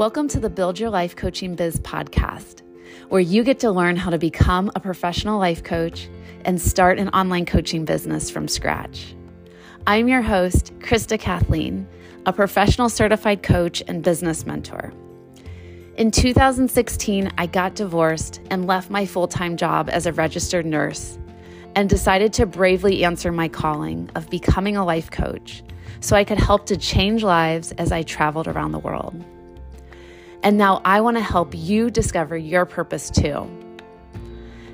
Welcome to the Build Your Life Coaching Biz podcast, where you get to learn how to become a professional life coach and start an online coaching business from scratch. I'm your host, Krista Kathleen, a professional certified coach and business mentor. In 2016, I got divorced and left my full time job as a registered nurse and decided to bravely answer my calling of becoming a life coach so I could help to change lives as I traveled around the world. And now I want to help you discover your purpose too.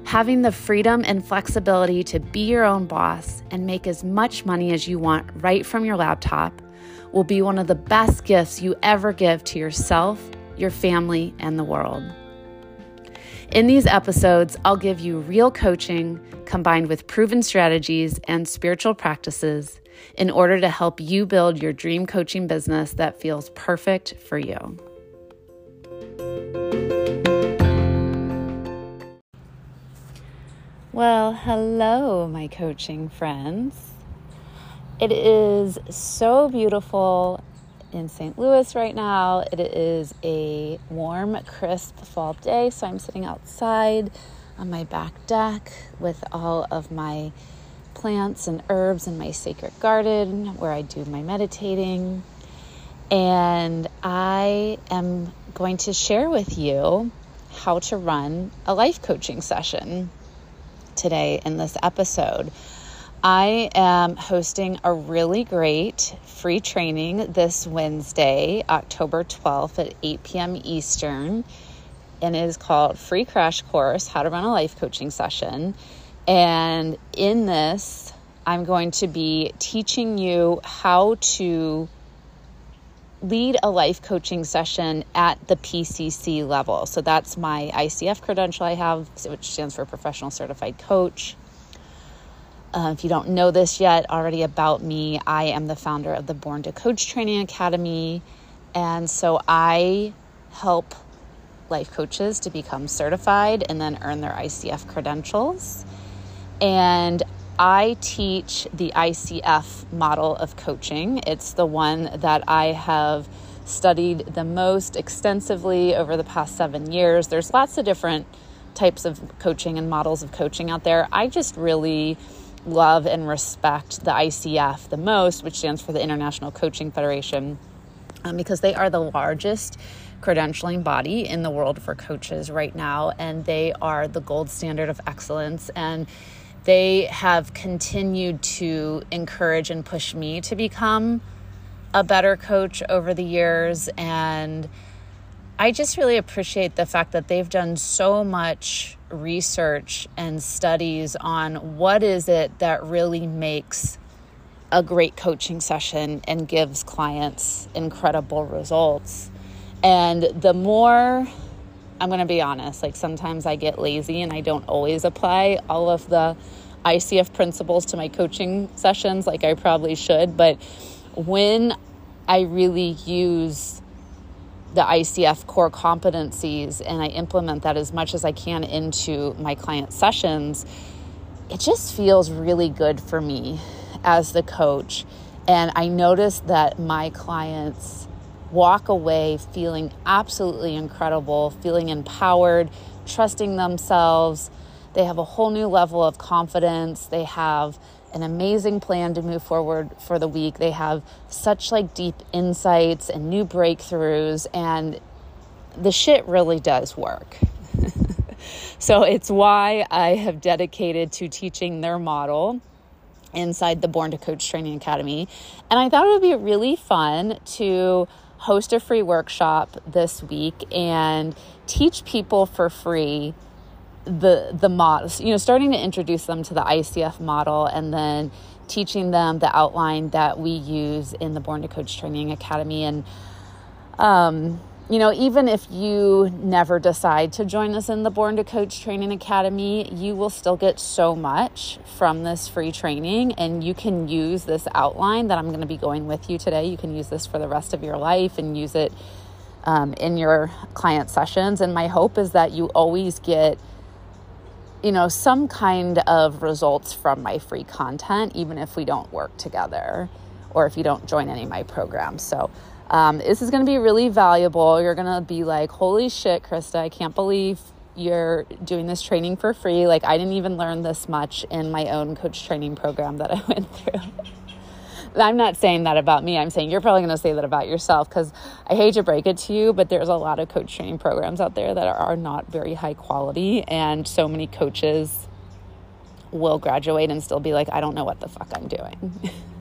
Having the freedom and flexibility to be your own boss and make as much money as you want right from your laptop will be one of the best gifts you ever give to yourself, your family, and the world. In these episodes, I'll give you real coaching combined with proven strategies and spiritual practices in order to help you build your dream coaching business that feels perfect for you. Well, hello, my coaching friends. It is so beautiful in St. Louis right now. It is a warm, crisp fall day, so I'm sitting outside on my back deck with all of my plants and herbs in my sacred garden where I do my meditating. And I am going to share with you how to run a life coaching session today in this episode. I am hosting a really great free training this Wednesday, October 12th at 8 p.m. Eastern, and it is called Free Crash Course How to Run a Life Coaching Session. And in this, I'm going to be teaching you how to lead a life coaching session at the PCC level. So that's my ICF credential I have, which stands for Professional Certified Coach. Uh, if you don't know this yet already about me, I am the founder of the Born to Coach Training Academy. And so I help life coaches to become certified and then earn their ICF credentials. And I teach the ICF model of coaching. It's the one that I have studied the most extensively over the past seven years. There's lots of different types of coaching and models of coaching out there. I just really love and respect the ICF the most, which stands for the International Coaching Federation, um, because they are the largest credentialing body in the world for coaches right now, and they are the gold standard of excellence. And they have continued to encourage and push me to become a better coach over the years. And I just really appreciate the fact that they've done so much research and studies on what is it that really makes a great coaching session and gives clients incredible results. And the more I'm going to be honest, like sometimes I get lazy and I don't always apply all of the ICF principles to my coaching sessions like I probably should. But when I really use the ICF core competencies and I implement that as much as I can into my client sessions, it just feels really good for me as the coach. And I notice that my clients walk away feeling absolutely incredible, feeling empowered, trusting themselves. They have a whole new level of confidence. They have an amazing plan to move forward for the week. They have such like deep insights and new breakthroughs and the shit really does work. so it's why I have dedicated to teaching their model inside the Born to Coach Training Academy. And I thought it would be really fun to host a free workshop this week and teach people for free the the models you know starting to introduce them to the ICF model and then teaching them the outline that we use in the Born to Coach Training Academy. And um you know, even if you never decide to join us in the Born to Coach Training Academy, you will still get so much from this free training. And you can use this outline that I'm going to be going with you today. You can use this for the rest of your life and use it um, in your client sessions. And my hope is that you always get, you know, some kind of results from my free content, even if we don't work together or if you don't join any of my programs. So, Um, this is going to be really valuable. You're going to be like, holy shit, Krista, I can't believe you're doing this training for free. Like, I didn't even learn this much in my own coach training program that I went through. I'm not saying that about me. I'm saying you're probably going to say that about yourself because I hate to break it to you, but there's a lot of coach training programs out there that are not very high quality. And so many coaches will graduate and still be like, I don't know what the fuck I'm doing.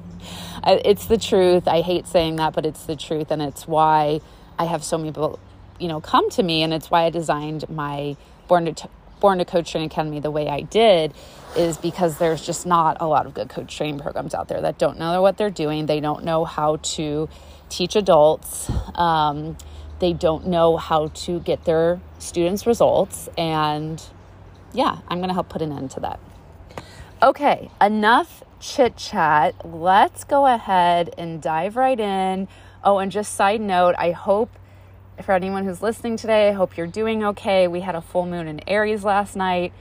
it's the truth. I hate saying that, but it's the truth. And it's why I have so many people, you know, come to me. And it's why I designed my Born to, Born to Coach Training Academy the way I did is because there's just not a lot of good coach training programs out there that don't know what they're doing. They don't know how to teach adults. Um, they don't know how to get their students results. And yeah, I'm going to help put an end to that. Okay, enough chit chat. Let's go ahead and dive right in. Oh, and just side note, I hope for anyone who's listening today, I hope you're doing okay. We had a full moon in Aries last night.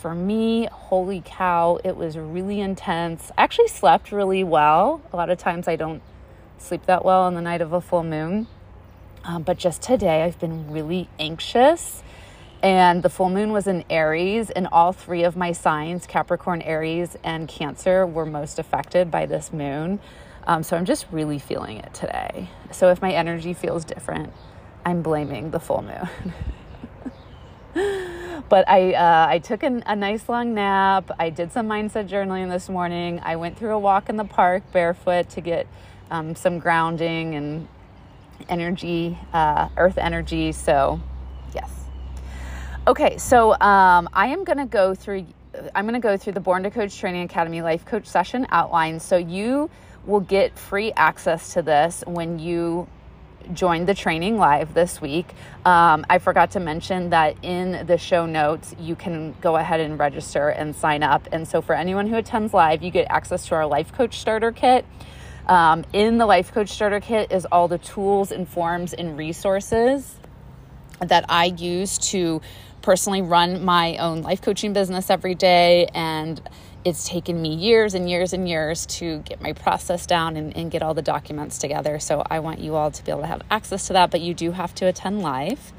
For me, holy cow, it was really intense. I actually slept really well. A lot of times I don't sleep that well on the night of a full moon. Um, but just today, I've been really anxious and the full moon was in Aries, and all three of my signs Capricorn, Aries, and Cancer were most affected by this moon. Um, so I'm just really feeling it today. So if my energy feels different, I'm blaming the full moon. but I uh, I took an, a nice long nap. I did some mindset journaling this morning. I went through a walk in the park barefoot to get um, some grounding and energy, uh, earth energy. So Okay, so um, I am going to go through. I'm going to go through the Born to Coach Training Academy Life Coach session outline. So you will get free access to this when you join the training live this week. Um, I forgot to mention that in the show notes, you can go ahead and register and sign up. And so for anyone who attends live, you get access to our Life Coach Starter Kit. Um, in the Life Coach Starter Kit is all the tools and forms and resources that I use to personally run my own life coaching business every day and it's taken me years and years and years to get my process down and, and, get all the documents together. So I want you all to be able to have access to that, but you do have to attend live.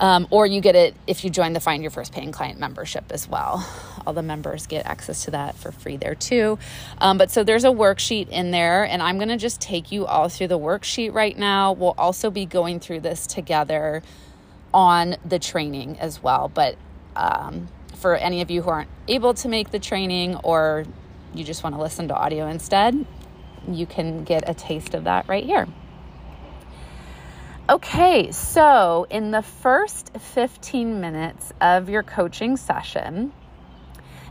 Um, or you get it if you join the Find Your First Paying Client membership as well. All the members get access to that for free there too. Um, but so there's a worksheet in there, and I'm going to just take you all through the worksheet right now. We'll also be going through this together on the training as well. But um, for any of you who aren't able to make the training or you just want to listen to audio instead, you can get a taste of that right here. Okay, so in the first 15 minutes of your coaching session,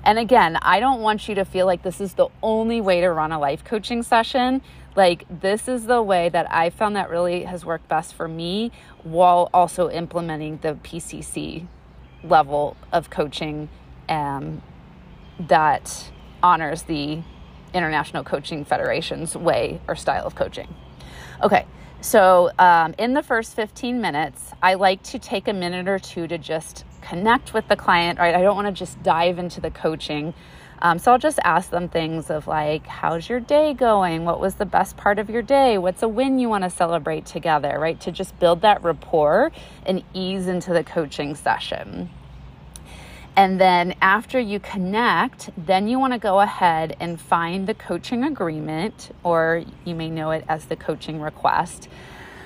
and again, I don't want you to feel like this is the only way to run a life coaching session. Like, this is the way that I found that really has worked best for me while also implementing the PCC level of coaching um, that honors the International Coaching Federation's way or style of coaching. Okay, so um, in the first 15 minutes, I like to take a minute or two to just connect with the client, right? I don't want to just dive into the coaching. Um, so I'll just ask them things of like, how's your day going? What was the best part of your day? What's a win you want to celebrate together, right? To just build that rapport and ease into the coaching session. And then after you connect, then you want to go ahead and find the coaching agreement, or you may know it as the coaching request.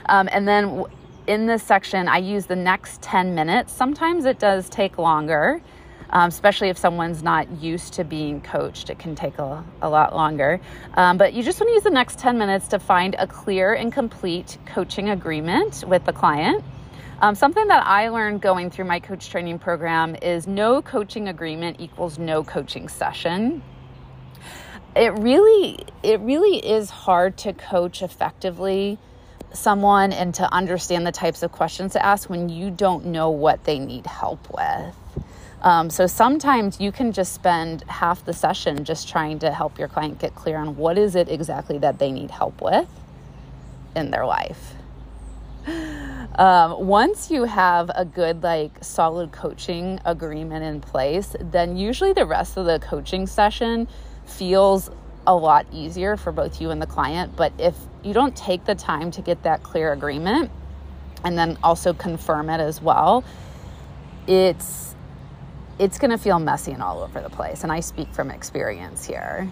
Um, and then in this section, I use the next 10 minutes. Sometimes it does take longer um, especially if someone's not used to being coached. It can take a, a lot longer. Um, but you just want to use the next 10 minutes to find a clear and complete coaching agreement with the client. Um, something that I learned going through my coach training program is no coaching agreement equals no coaching session. It really, it really is hard to coach effectively someone and to understand the types of questions to ask when you don't know what they need help with. Um, so sometimes you can just spend half the session just trying to help your client get clear on what is it exactly that they need help with in their life. Um, once you have a good, like, solid coaching agreement in place, then usually the rest of the coaching session feels a lot easier for both you and the client. But if you don't take the time to get that clear agreement and then also confirm it as well, it's it's going to feel messy and all over the place. And I speak from experience here.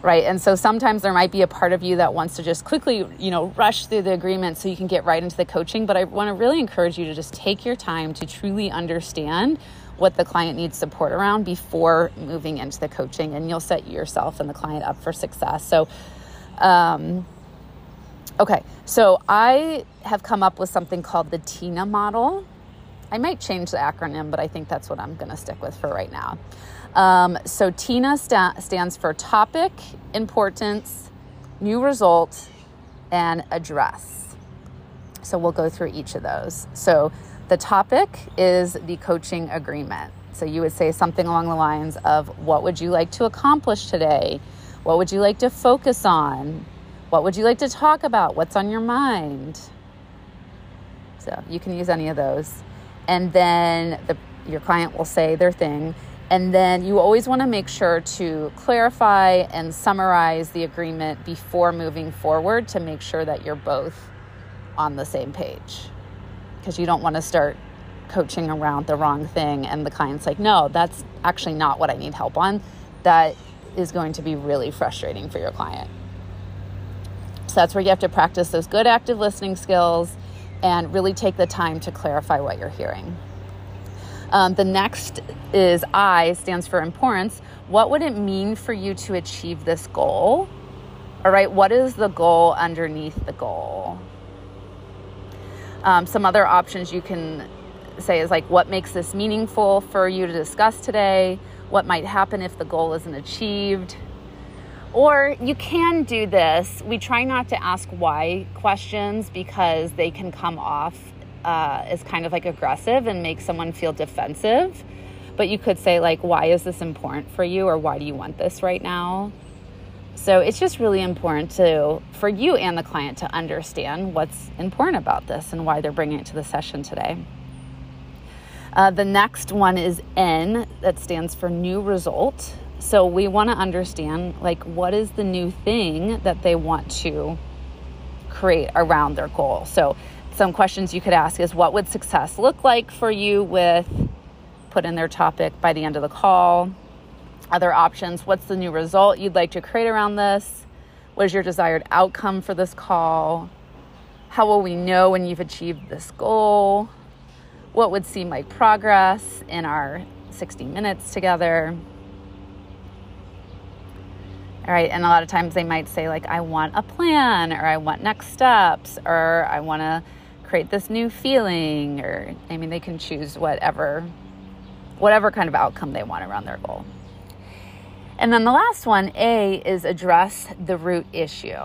Right. And so sometimes there might be a part of you that wants to just quickly, you know, rush through the agreement so you can get right into the coaching. But I want to really encourage you to just take your time to truly understand what the client needs support around before moving into the coaching. And you'll set yourself and the client up for success. So, um, okay. So I have come up with something called the TINA model. I might change the acronym, but I think that's what I'm going to stick with for right now. Um, so TINA sta- stands for topic, importance, new result, and address. So we'll go through each of those. So the topic is the coaching agreement. So you would say something along the lines of what would you like to accomplish today? What would you like to focus on? What would you like to talk about? What's on your mind? So you can use any of those and then the, your client will say their thing. And then you always want to make sure to clarify and summarize the agreement before moving forward to make sure that you're both on the same page. Because you don't want to start coaching around the wrong thing and the client's like, no, that's actually not what I need help on. That is going to be really frustrating for your client. So that's where you have to practice those good active listening skills and really take the time to clarify what you're hearing. Um, the next is I stands for importance. What would it mean for you to achieve this goal? All right, what is the goal underneath the goal? Um, some other options you can say is like, what makes this meaningful for you to discuss today? What might happen if the goal isn't achieved? Or you can do this. We try not to ask why questions because they can come off uh, as kind of like aggressive and make someone feel defensive. But you could say, like, why is this important for you? Or why do you want this right now? So it's just really important to for you and the client to understand what's important about this and why they're bringing it to the session today. Uh, the next one is N, that stands for new result. So we want to understand like what is the new thing that they want to create around their goal. So some questions you could ask is what would success look like for you with put in their topic by the end of the call? Other options, what's the new result you'd like to create around this? What is your desired outcome for this call? How will we know when you've achieved this goal? What would seem like progress in our 60 minutes together? All right. And a lot of times they might say, like, I want a plan, or I want next steps, or I want to create this new feeling, or I mean, they can choose whatever, whatever kind of outcome they want around their goal. And then the last one, A, is address the root issue.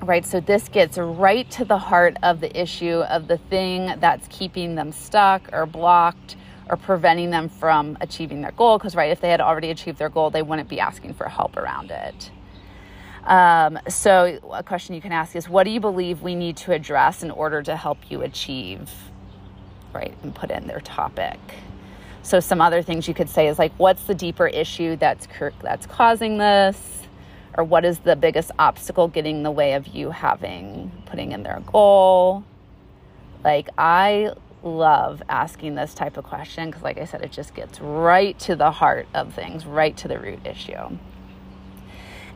Right, so this gets right to the heart of the issue of the thing that's keeping them stuck or blocked or preventing them from achieving their goal. Because, right, if they had already achieved their goal, they wouldn't be asking for help around it. Um, so, a question you can ask is what do you believe we need to address in order to help you achieve, right, and put in their topic? So, some other things you could say is like, what's the deeper issue that's that's causing this, or what is the biggest obstacle getting in the way of you having putting in their goal? Like, I love asking this type of question because, like I said, it just gets right to the heart of things, right to the root issue.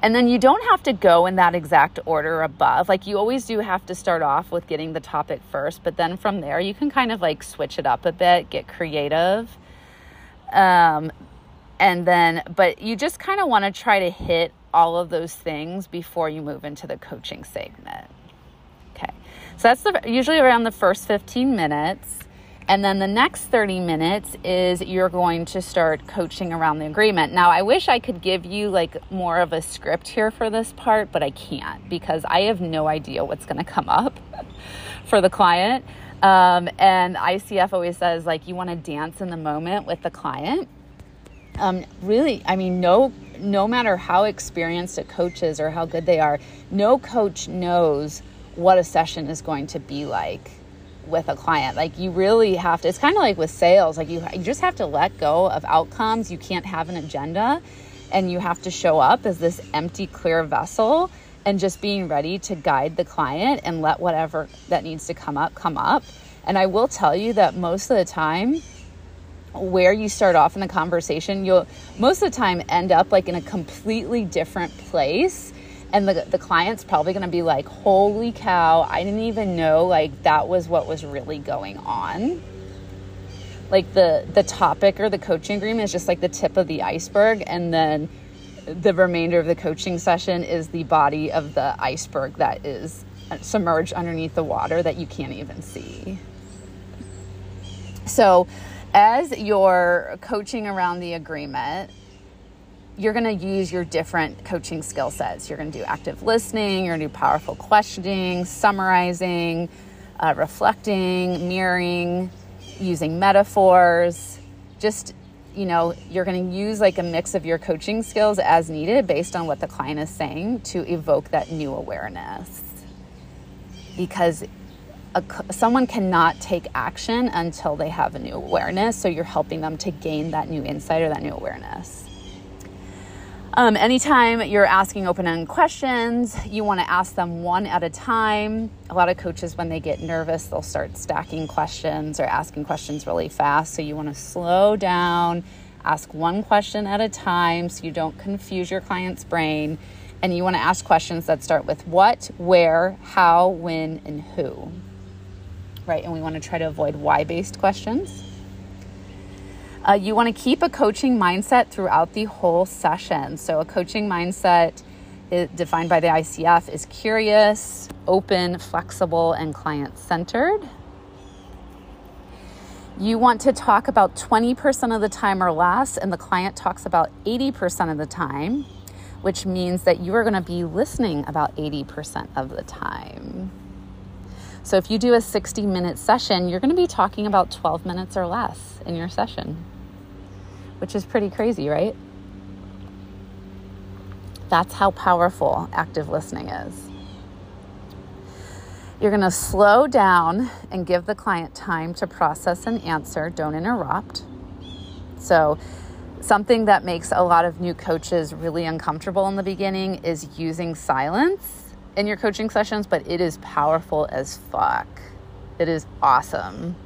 And then you don't have to go in that exact order above. Like you always do have to start off with getting the topic first, but then from there you can kind of like switch it up a bit, get creative. Um, and then, but you just kind of want to try to hit all of those things before you move into the coaching segment. Okay. So that's the, usually around the first 15 minutes. And then the next 30 minutes is you're going to start coaching around the agreement. Now, I wish I could give you like more of a script here for this part, but I can't because I have no idea what's going to come up for the client. Um, and ICF always says like you want to dance in the moment with the client. Um, really, I mean, no, no matter how experienced a coach is or how good they are, no coach knows what a session is going to be like with a client. Like you really have to. It's kind of like with sales. Like you, you just have to let go of outcomes. You can't have an agenda, and you have to show up as this empty, clear vessel and just being ready to guide the client and let whatever that needs to come up come up. And I will tell you that most of the time, where you start off in the conversation, you'll most of the time end up like in a completely different place. And the, the client's probably to be like, holy cow, I didn't even know like that was what was really going on. Like the, the topic or the coaching agreement is just like the tip of the iceberg. And then the remainder of the coaching session is the body of the iceberg that is submerged underneath the water that you can't even see. So, as you're coaching around the agreement, you're going to use your different coaching skill sets. You're going to do active listening, you're going to do powerful questioning, summarizing, uh, reflecting, mirroring, using metaphors. Just, you know, you're going to use like a mix of your coaching skills as needed based on what the client is saying to evoke that new awareness. Because a, someone cannot take action until they have a new awareness. So you're helping them to gain that new insight or that new awareness. Um, anytime you're asking open ended questions, you want to ask them one at a time. A lot of coaches, when they get nervous, they'll start stacking questions or asking questions really fast. So you want to slow down, ask one question at a time so you don't confuse your client's brain. And you want to ask questions that start with what, where, how, when, and who right? And we want to try to avoid why based questions. Uh, you want to keep a coaching mindset throughout the whole session. So, a coaching mindset defined by the ICF is curious, open, flexible, and client centered. You want to talk about 20% of the time or less, and the client talks about 80% of the time, which means that you are going to be listening about 80% of the time. So if you do a 60 minute session, you're going to be talking about 12 minutes or less in your session, which is pretty crazy, right? That's how powerful active listening is. You're going to slow down and give the client time to process and answer. Don't interrupt. So, something that makes a lot of new coaches really uncomfortable in the beginning is using silence in your coaching sessions, but it is powerful as fuck. It is awesome.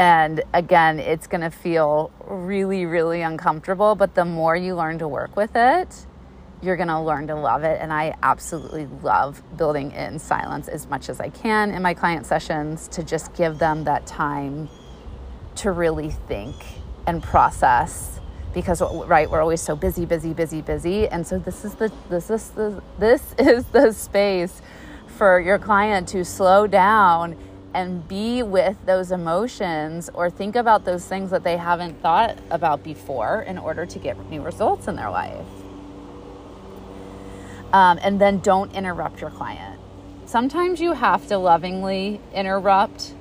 And again, it's going to feel really, really uncomfortable, but the more you learn to work with it, you're going to learn to love it. And I absolutely love building in silence as much as I can in my client sessions to just give them that time to really think and process because right we're always so busy busy busy busy and so this is the this is the this is the space for your client to slow down and be with those emotions or think about those things that they haven't thought about before in order to get new results in their life um, and then don't interrupt your client sometimes you have to lovingly interrupt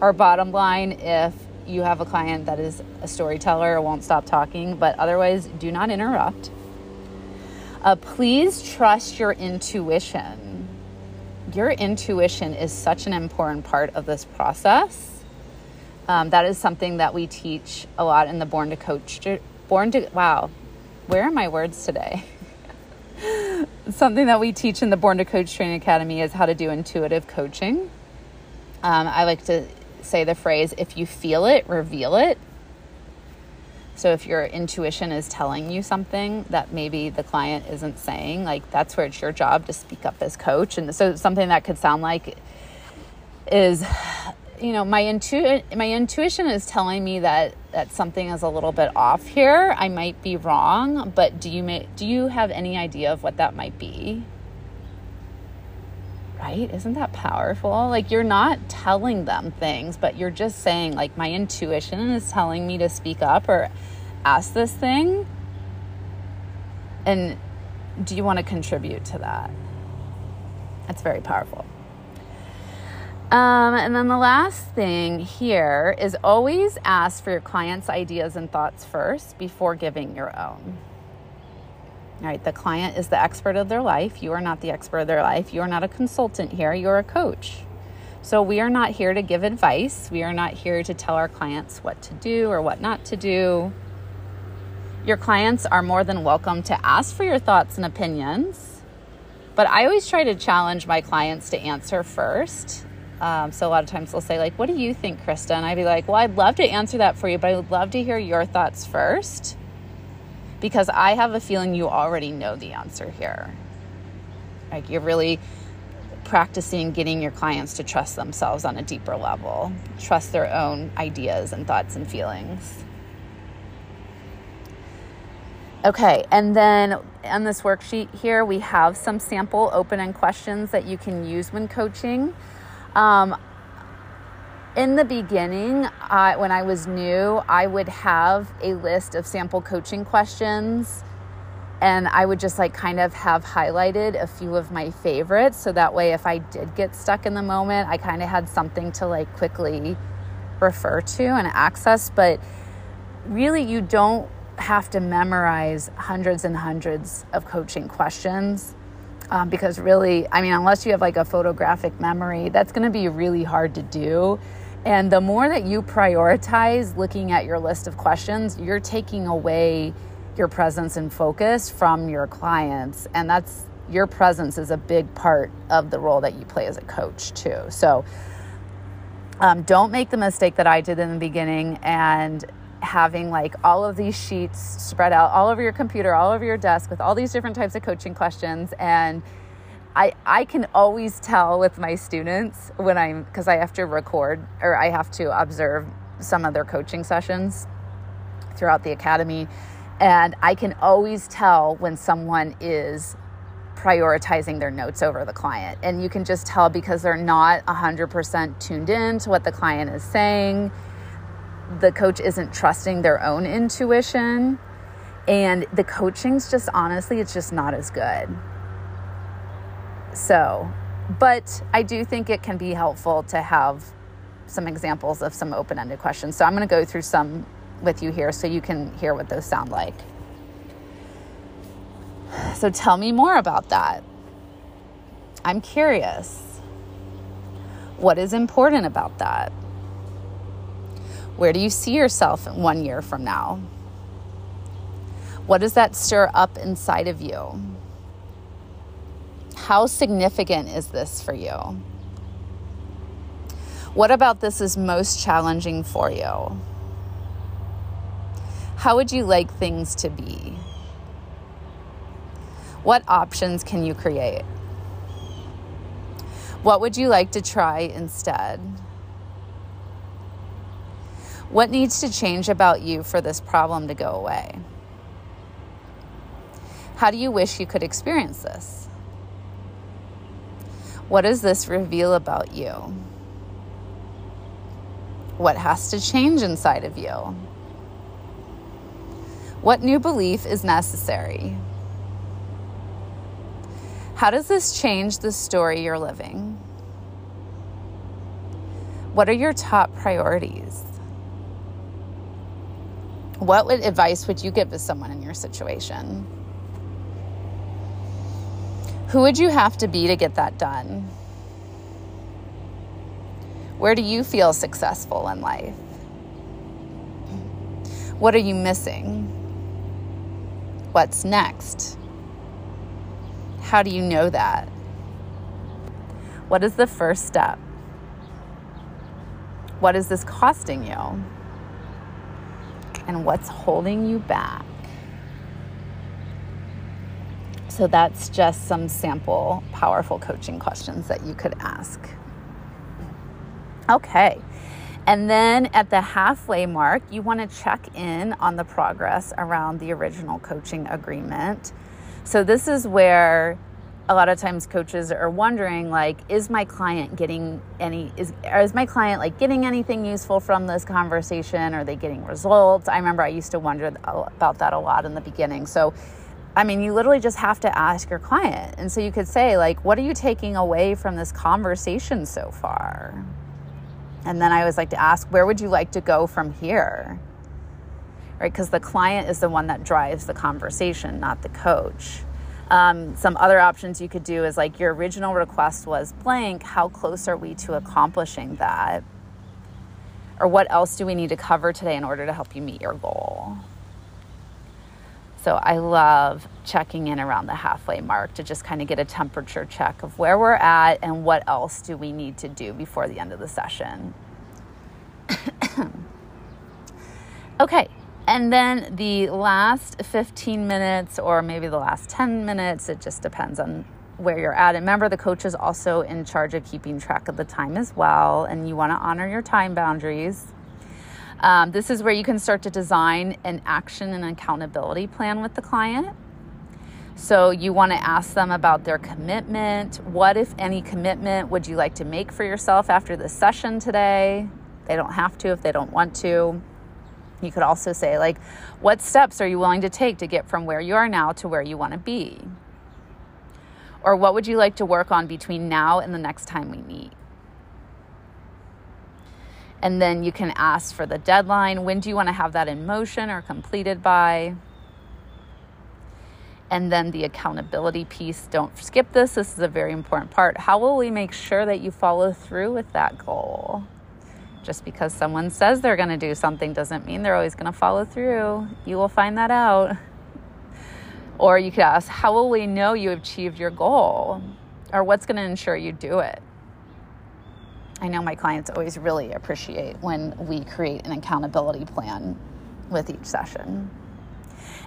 our bottom line if you have a client that is a storyteller or won't stop talking, but otherwise, do not interrupt. Uh, please trust your intuition. Your intuition is such an important part of this process. Um, that is something that we teach a lot in the Born to Coach. Born to, wow, where are my words today? something that we teach in the Born to Coach Training Academy is how to do intuitive coaching. Um, I like to say the phrase, if you feel it, reveal it. So if your intuition is telling you something that maybe the client isn't saying, like that's where it's your job to speak up as coach. And so something that could sound like is you know my intu- my intuition is telling me that that something is a little bit off here. I might be wrong, but do you ma- do you have any idea of what that might be? Right? Isn't that powerful? Like you're not telling them things, but you're just saying, like, my intuition is telling me to speak up or ask this thing. And do you want to contribute to that? That's very powerful. Um, and then the last thing here is always ask for your client's ideas and thoughts first before giving your own. All right, the client is the expert of their life. You are not the expert of their life. You are not a consultant here, you're a coach. So, we are not here to give advice. We are not here to tell our clients what to do or what not to do. Your clients are more than welcome to ask for your thoughts and opinions, but I always try to challenge my clients to answer first. Um, so a lot of times they'll say, like, what do you think, Krista? And I'd be like, well, I'd love to answer that for you, but I would love to hear your thoughts first because I have a feeling you already know the answer here. Like, you're really practicing getting your clients to trust themselves on a deeper level, trust their own ideas and thoughts and feelings. Okay, and then on this worksheet here, we have some sample open end questions that you can use when coaching. Um, in the beginning, when I was new, I would have a list of sample coaching questions and I would just like kind of have highlighted a few of my favorites so that way if I did get stuck in the moment, I kind of had something to like quickly refer to and access. But really, you don't have to memorize hundreds and hundreds of coaching questions. Um, because really, I mean, unless you have like a photographic memory, that's going to be really hard to do. And the more that you prioritize looking at your list of questions, you're taking away your presence and focus from your clients. And that's your presence is a big part of the role that you play as a coach, too. So um, don't make the mistake that I did in the beginning and having like all of these sheets spread out all over your computer, all over your desk with all these different types of coaching questions. And I, I can always tell with my students when I'm, because I have to record or I have to observe some of their coaching sessions throughout the academy and I can always tell when someone is prioritizing their notes over the client. And you can just tell because they're not 100% tuned in to what the client is saying. The coach isn't trusting their own intuition. And the coaching's just honestly, it's just not as good. So, but I do think it can be helpful to have some examples of some open ended questions. So I'm going to go through some with you here so you can hear what those sound like. So tell me more about that. I'm curious. What is important about that? Where do you see yourself one year from now? What does that stir up inside of you? How significant is this for you? What about this is most challenging for you? How would you like things to be? What options can you create? What would you like to try instead? What needs to change about you for this problem to go away? How do you wish you could experience this? What does this reveal about you? What has to change inside of you? What new belief is necessary? How does this change the story you're living? What are your top priorities? What advice would you give to someone in your situation? Who would you have to be to get that done? Where do you feel successful in life? What are you missing? what's next? How do you know that? What is the first step? What is this costing you? And what's holding you back? So that's just some sample powerful coaching questions that you could ask. Okay. And then at the halfway mark, you want to check in on the progress around the original coaching agreement. So, this is where a lot of times coaches are wondering like is my client getting any is is my client like getting anything useful from this conversation are they getting results i remember i used to wonder about that a lot in the beginning so i mean you literally just have to ask your client and so you could say like what are you taking away from this conversation so far and then I always like to ask, where would you like to go from here? Right? Because the client is the one that drives the conversation, not the coach. Um, some other options you could do is like your original request was blank. How close are we to accomplishing that? Or what else do we need to cover today in order to help you meet your goal? So I love checking in around the halfway mark to just kind of get a temperature check of where we're at and what else do we need to do before the end of the session. okay, and then the last 15 minutes, or maybe the last 10 minutes, it just depends on where you're at. And remember, the coach is also in charge of keeping track of the time as well, and you want to honor your time boundaries. Um, this is where you can start to design an action and accountability plan with the client. So, you want to ask them about their commitment. What, if any, commitment would you like to make for yourself after this session today? They don't have to if they don't want to. You could also say, like, what steps are you willing to take to get from where you are now to where you want to be? Or what would you like to work on between now and the next time we meet? And then you can ask for the deadline. When do you want to have that in motion or completed by? And then the accountability piece. Don't skip this. This is a very important part. How will we make sure that you follow through with that goal? Just because someone says they're going to do something doesn't mean they're always going to follow through. You will find that out. Or you could ask, How will we know you achieved your goal? Or what's going to ensure you do it? I know my clients always really appreciate when we create an accountability plan with each session.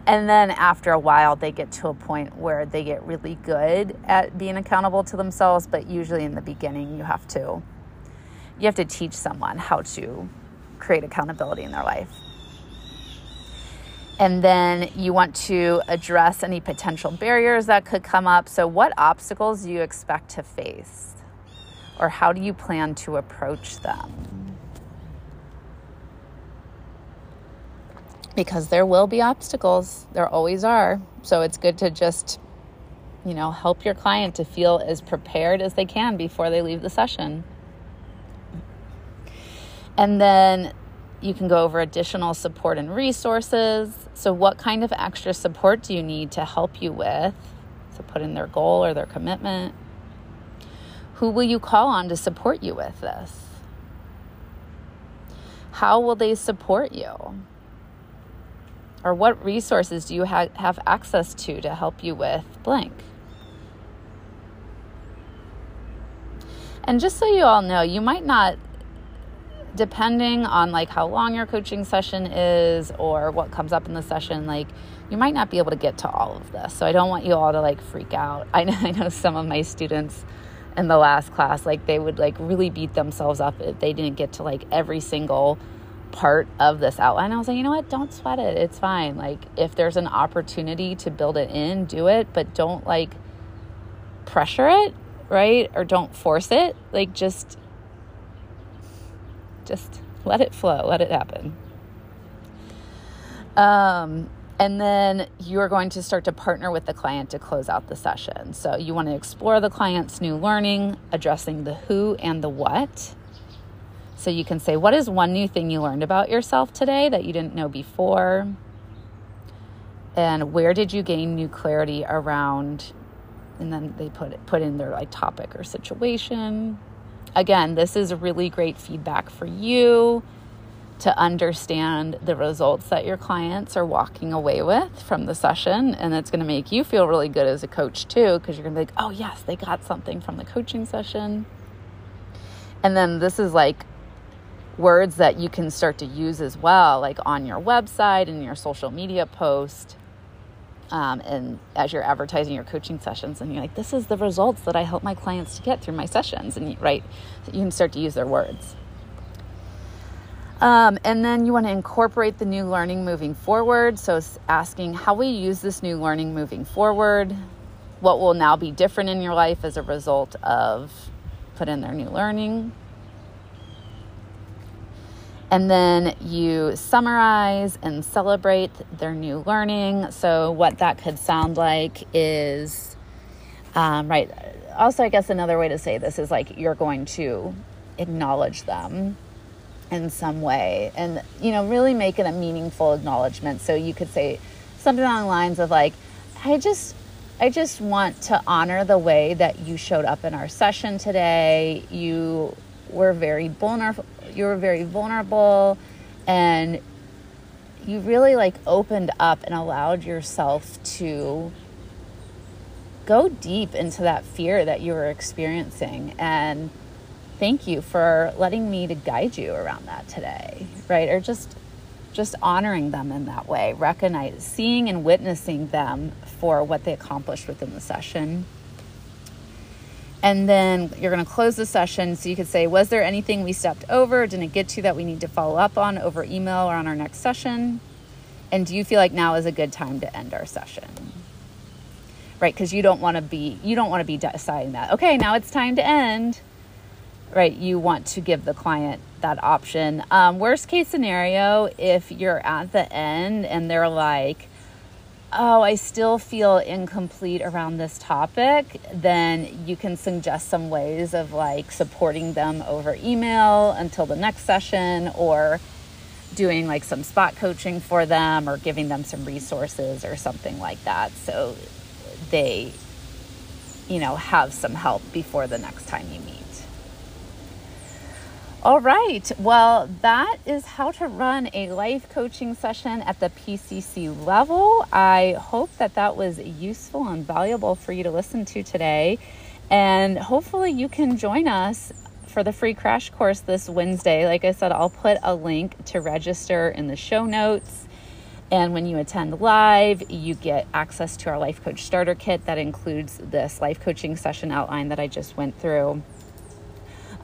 And then after a while, they get to a point where they get really good at being accountable to themselves, but usually in the beginning, you have to you have to teach someone how to create accountability in their life. And then you want to address any potential barriers that could come up. So, what obstacles do you expect to face? Or how do you plan to approach them? Because there will be obstacles, there always are. So, it's good to just, you know, help your client to feel as prepared as they can before they leave the session. And then you can go over additional support and resources. So, what kind of extra support do you need to help you with? So, put in their goal or their commitment. Who will you call on to support you with this? How will they support you? Or what resources do you ha- have access to to help you with blank? And just so you all know, you might not depending on like how long your coaching session is or what comes up in the session like you might not be able to get to all of this so i don't want you all to like freak out i know, I know some of my students in the last class like they would like really beat themselves up if they didn't get to like every single part of this outline. I was like you know what? Don't sweat it. It's fine. Like if there's an opportunity to build it in do it but don't like pressure it right? Or don't force it. Like just just let it flow, let it happen. Um, and then you are going to start to partner with the client to close out the session. So you want to explore the client's new learning, addressing the who and the what. So you can say, What is one new thing you learned about yourself today that you didn't know before? And where did you gain new clarity around? And then they put put in their like topic or situation. Again, this is really great feedback for you to understand the results that your clients are walking away with from the session. And it's going to make you feel really good as a coach, too, because you're going to be like, oh, yes, they got something from the coaching session. And then this is like words that you can start to use as well, like on your website and your social media post um, and as you're advertising your coaching sessions and you're like this is the results that i help my clients to get through my sessions and you, right you can start to use their words um, and then you want to incorporate the new learning moving forward so asking how we use this new learning moving forward what will now be different in your life as a result of put in their new learning and then you summarize and celebrate their new learning. So, what that could sound like is, um, right. Also, I guess another way to say this is like you're going to acknowledge them in some way and, you know, really make it a meaningful acknowledgement. So, you could say something along the lines of, like, I just, I just want to honor the way that you showed up in our session today. You were very vulnerable you were very vulnerable and you really like opened up and allowed yourself to go deep into that fear that you were experiencing and thank you for letting me to guide you around that today right? Or just just honoring them in that way recognize seeing and witnessing them for what they accomplished within the session. And then you're going to close the session so you could say was there anything we stepped over didn't get to that we need to follow up on over email or on our next session? And do you feel like now is a good time to end our session? Right because you don't want to be you don't want to be deciding that okay now it's time to end right you want to give the client that option um, worst case scenario if you're at the end and they're like oh i still feel incomplete around this topic then you can suggest some ways of like supporting them over email until the next session or doing like some spot coaching for them or giving them some resources or something like that so they, you know, have some help before the next time you meet. All right. Well, that is how to run a life coaching session at the PCC level. I hope that that was useful and valuable for you to listen to today. And hopefully, you can join us for the free crash course this Wednesday. Like I said, I'll put a link to register in the show notes. And when you attend live, you get access to our Life Coach Starter Kit that includes this life coaching session outline that I just went through.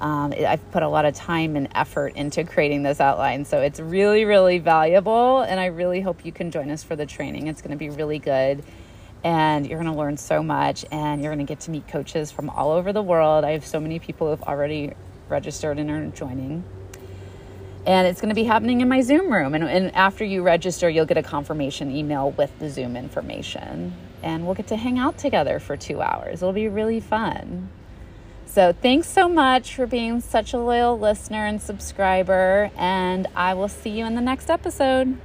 Um, I've put a lot of time and effort into creating this outline, so it's really, really valuable. And I really hope you can join us for the training. It's going to be really good, and you're going to learn so much, and you're going to get to meet coaches from all over the world. I have so many people who've already registered and are joining and it's going to be happening in my Zoom room. And, and, after you register, you'll get a confirmation email with the Zoom information, and we'll get to hang out together for two hours. It'll be really fun. So, thanks so much for being such a loyal listener and subscriber, and I will see you in the next episode.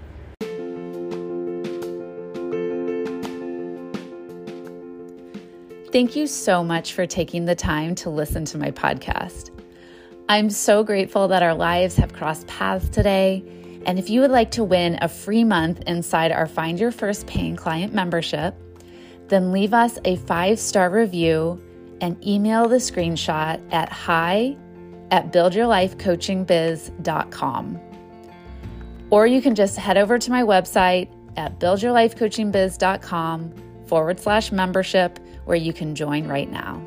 Thank you so much for taking the time to listen to my podcast. I'm so grateful that our lives have crossed paths today. And if you would like to win a free month inside our Find Your First Paying Client membership, then leave us a five star review and email the screenshot at hi at buildyourlifecoachingbiz.com. Or you can just head over to my website at buildyourlifecoachingbiz.com forward slash membership where you can join right now.